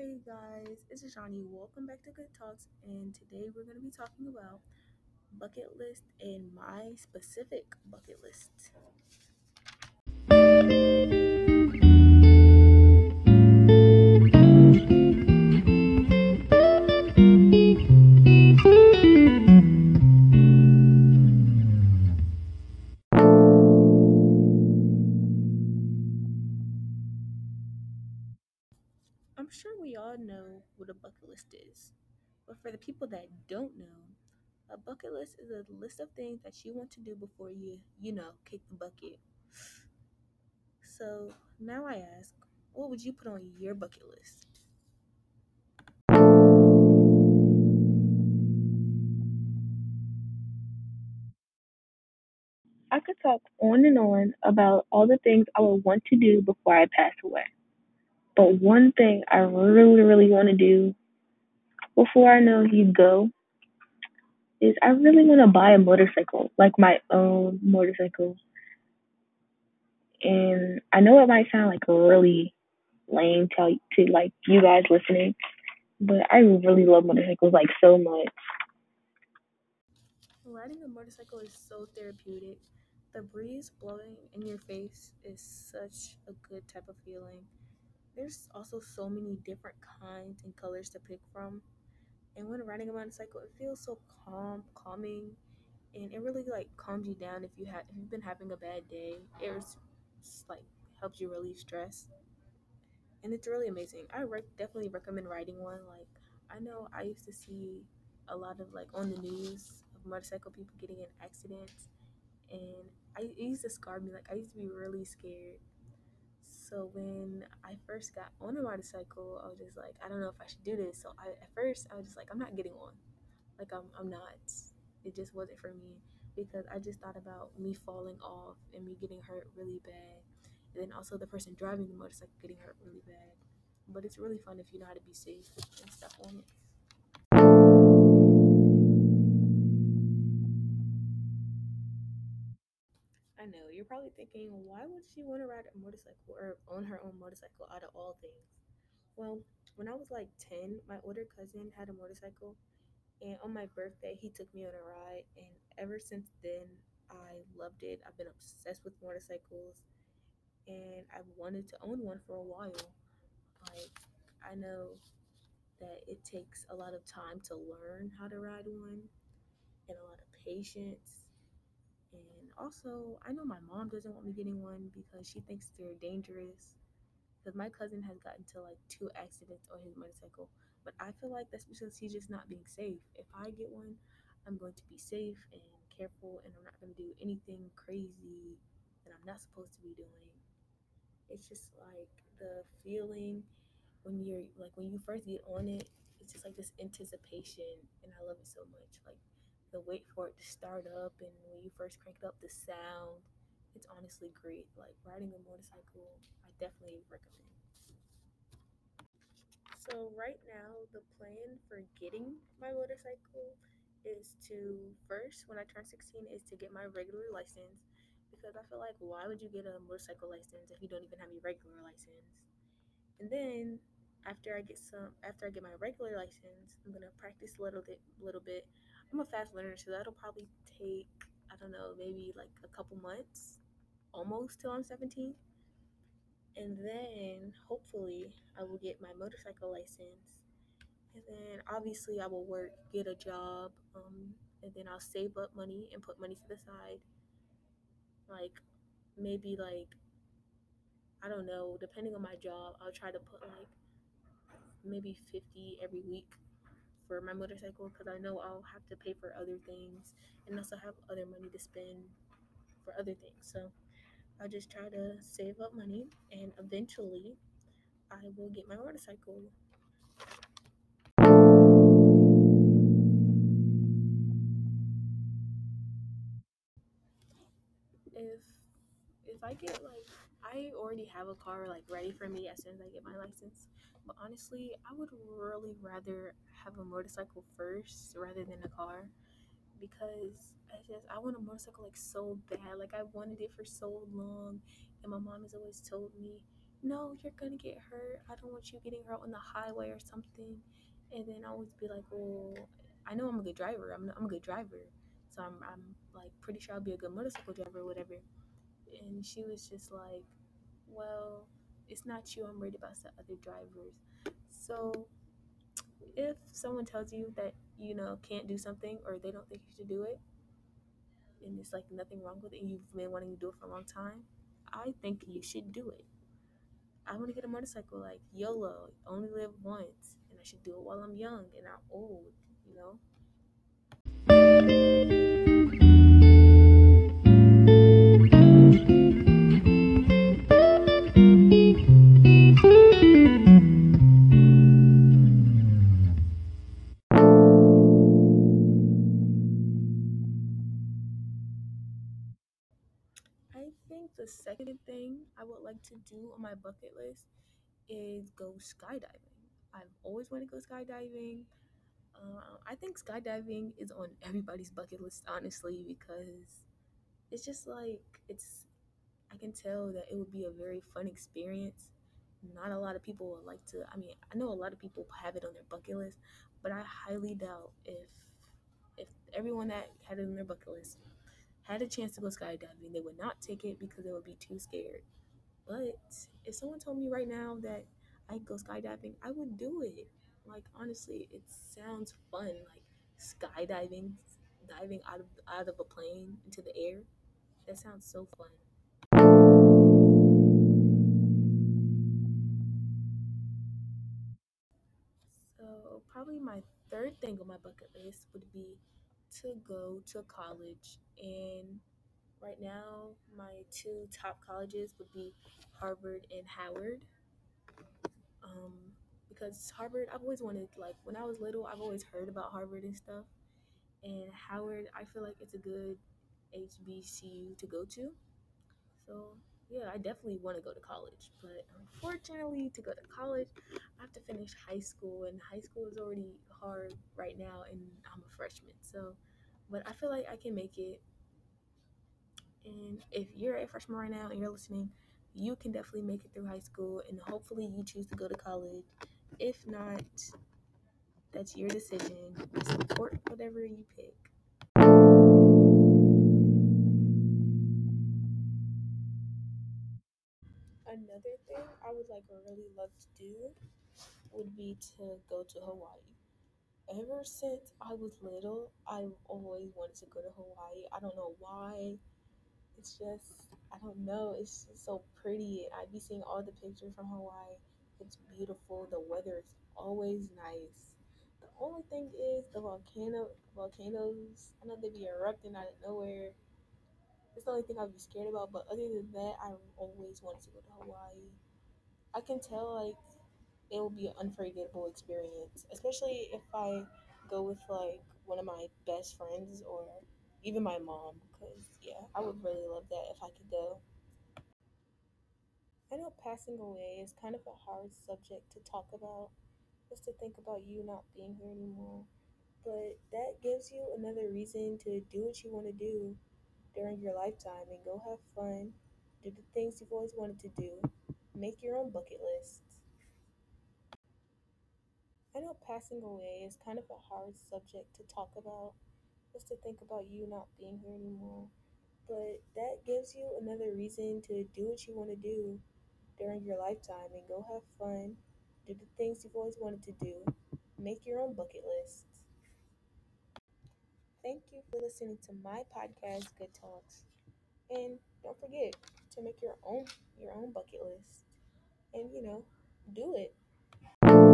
Hey guys, it's Johnny. Welcome back to Good Talks, and today we're going to be talking about bucket list and my specific bucket list. List but for the people that don't know, a bucket list is a list of things that you want to do before you, you know, kick the bucket. So now I ask, what would you put on your bucket list? I could talk on and on about all the things I would want to do before I pass away. But one thing I really, really want to do before I know you go is I really want to buy a motorcycle, like my own motorcycle. And I know it might sound like really lame to, to like you guys listening, but I really love motorcycles like so much. Riding a motorcycle is so therapeutic. The breeze blowing in your face is such a good type of feeling. There's also so many different kinds and colors to pick from. And when riding a motorcycle, it feels so calm, calming, and it really like calms you down if you have if you've been having a bad day. It was just, like helps you relieve stress, and it's really amazing. I definitely recommend riding one. Like I know I used to see a lot of like on the news of motorcycle people getting in accidents, and I it used to scar me. Like I used to be really scared. So when I first got on a motorcycle, I was just like, I don't know if I should do this. So I at first I was just like, I'm not getting on. Like I'm I'm not. It just wasn't for me because I just thought about me falling off and me getting hurt really bad. And then also the person driving the motorcycle getting hurt really bad. But it's really fun if you know how to be safe and stuff on it. I know you're probably thinking, why would she want to ride a motorcycle or own her own motorcycle out of all things? Well, when I was like 10, my older cousin had a motorcycle, and on my birthday, he took me on a ride, and ever since then, I loved it. I've been obsessed with motorcycles, and I've wanted to own one for a while. Like, I know that it takes a lot of time to learn how to ride one and a lot of patience and also, I know my mom doesn't want me getting one because she thinks they're dangerous. Because my cousin has gotten to like two accidents on his motorcycle. But I feel like that's because he's just not being safe. If I get one, I'm going to be safe and careful and I'm not going to do anything crazy that I'm not supposed to be doing. It's just like the feeling when you're like when you first get on it, it's just like this anticipation and I love it so much. Like the wait for it to start up and when you first crank it up the sound it's honestly great. Like riding a motorcycle i definitely recommend. So right now the plan for getting my motorcycle is to first when i turn 16 is to get my regular license because i feel like why would you get a motorcycle license if you don't even have your regular license? And then after i get some after i get my regular license i'm gonna practice a little bit little bit I'm a fast learner, so that'll probably take, I don't know, maybe like a couple months, almost till I'm 17. And then hopefully I will get my motorcycle license. And then obviously I will work, get a job, um, and then I'll save up money and put money to the side. Like maybe like I don't know, depending on my job, I'll try to put like maybe 50 every week for my motorcycle because I know I'll have to pay for other things and also have other money to spend for other things. So I'll just try to save up money and eventually I will get my motorcycle. If I get like I already have a car like ready for me as soon as I get my license. But honestly, I would really rather have a motorcycle first rather than a car because I just I want a motorcycle like so bad. Like I wanted it for so long and my mom has always told me no, you're gonna get hurt. I don't want you getting hurt on the highway or something. And then I always be like, well, I know I'm a good driver. I'm, I'm a good driver. So I'm, I'm like pretty sure I'll be a good motorcycle driver or whatever. And she was just like, well, it's not you. I'm worried about the other drivers. So if someone tells you that, you know, can't do something or they don't think you should do it, and it's like nothing wrong with it, and you've been wanting to do it for a long time, I think you should do it. I want to get a motorcycle like YOLO, only live once, and I should do it while I'm young and not old, you know? Second thing I would like to do on my bucket list is go skydiving. I've always wanted to go skydiving. Uh, I think skydiving is on everybody's bucket list, honestly, because it's just like it's. I can tell that it would be a very fun experience. Not a lot of people would like to. I mean, I know a lot of people have it on their bucket list, but I highly doubt if if everyone that had it on their bucket list had a chance to go skydiving, they would not take it because they would be too scared. But if someone told me right now that I could go skydiving, I would do it. Like honestly, it sounds fun. Like skydiving, diving out of out of a plane into the air. That sounds so fun. So probably my third thing on my bucket list would be to go to college. And right now, my two top colleges would be Harvard and Howard. um, because Harvard, I've always wanted, like, when I was little, I've always heard about Harvard and stuff. And Howard, I feel like it's a good HBCU to go to. So, yeah, I definitely want to go to college. But unfortunately, to go to college, I have to finish high school, and high school is already hard right now, and I'm a freshman. So, but I feel like I can make it. And if you're a freshman right now and you're listening, you can definitely make it through high school, and hopefully, you choose to go to college. If not, that's your decision. Support whatever you pick. Another thing I would like really love to do would be to go to Hawaii. Ever since I was little, I've always wanted to go to Hawaii. I don't know why. It's just, I don't know. It's just so pretty. I'd be seeing all the pictures from Hawaii. It's beautiful. The weather is always nice. The only thing is the volcano volcanoes. I know they be erupting out of nowhere. That's the only thing I'd be scared about. But other than that, I always wanted to go to Hawaii. I can tell like it will be an unforgettable experience, especially if I go with like one of my best friends or even my mom. Because yeah, I would really love that if I could go. I know passing away is kind of a hard subject to talk about, just to think about you not being here anymore. But that gives you another reason to do what you want to do during your lifetime and go have fun, do the things you've always wanted to do, make your own bucket list. I know passing away is kind of a hard subject to talk about, just to think about you not being here anymore. But that gives you another reason to do what you want to do during your lifetime and go have fun, do the things you've always wanted to do, make your own bucket list. Thank you for listening to my podcast, Good Talks. And don't forget to make your own your own bucket list and you know, do it.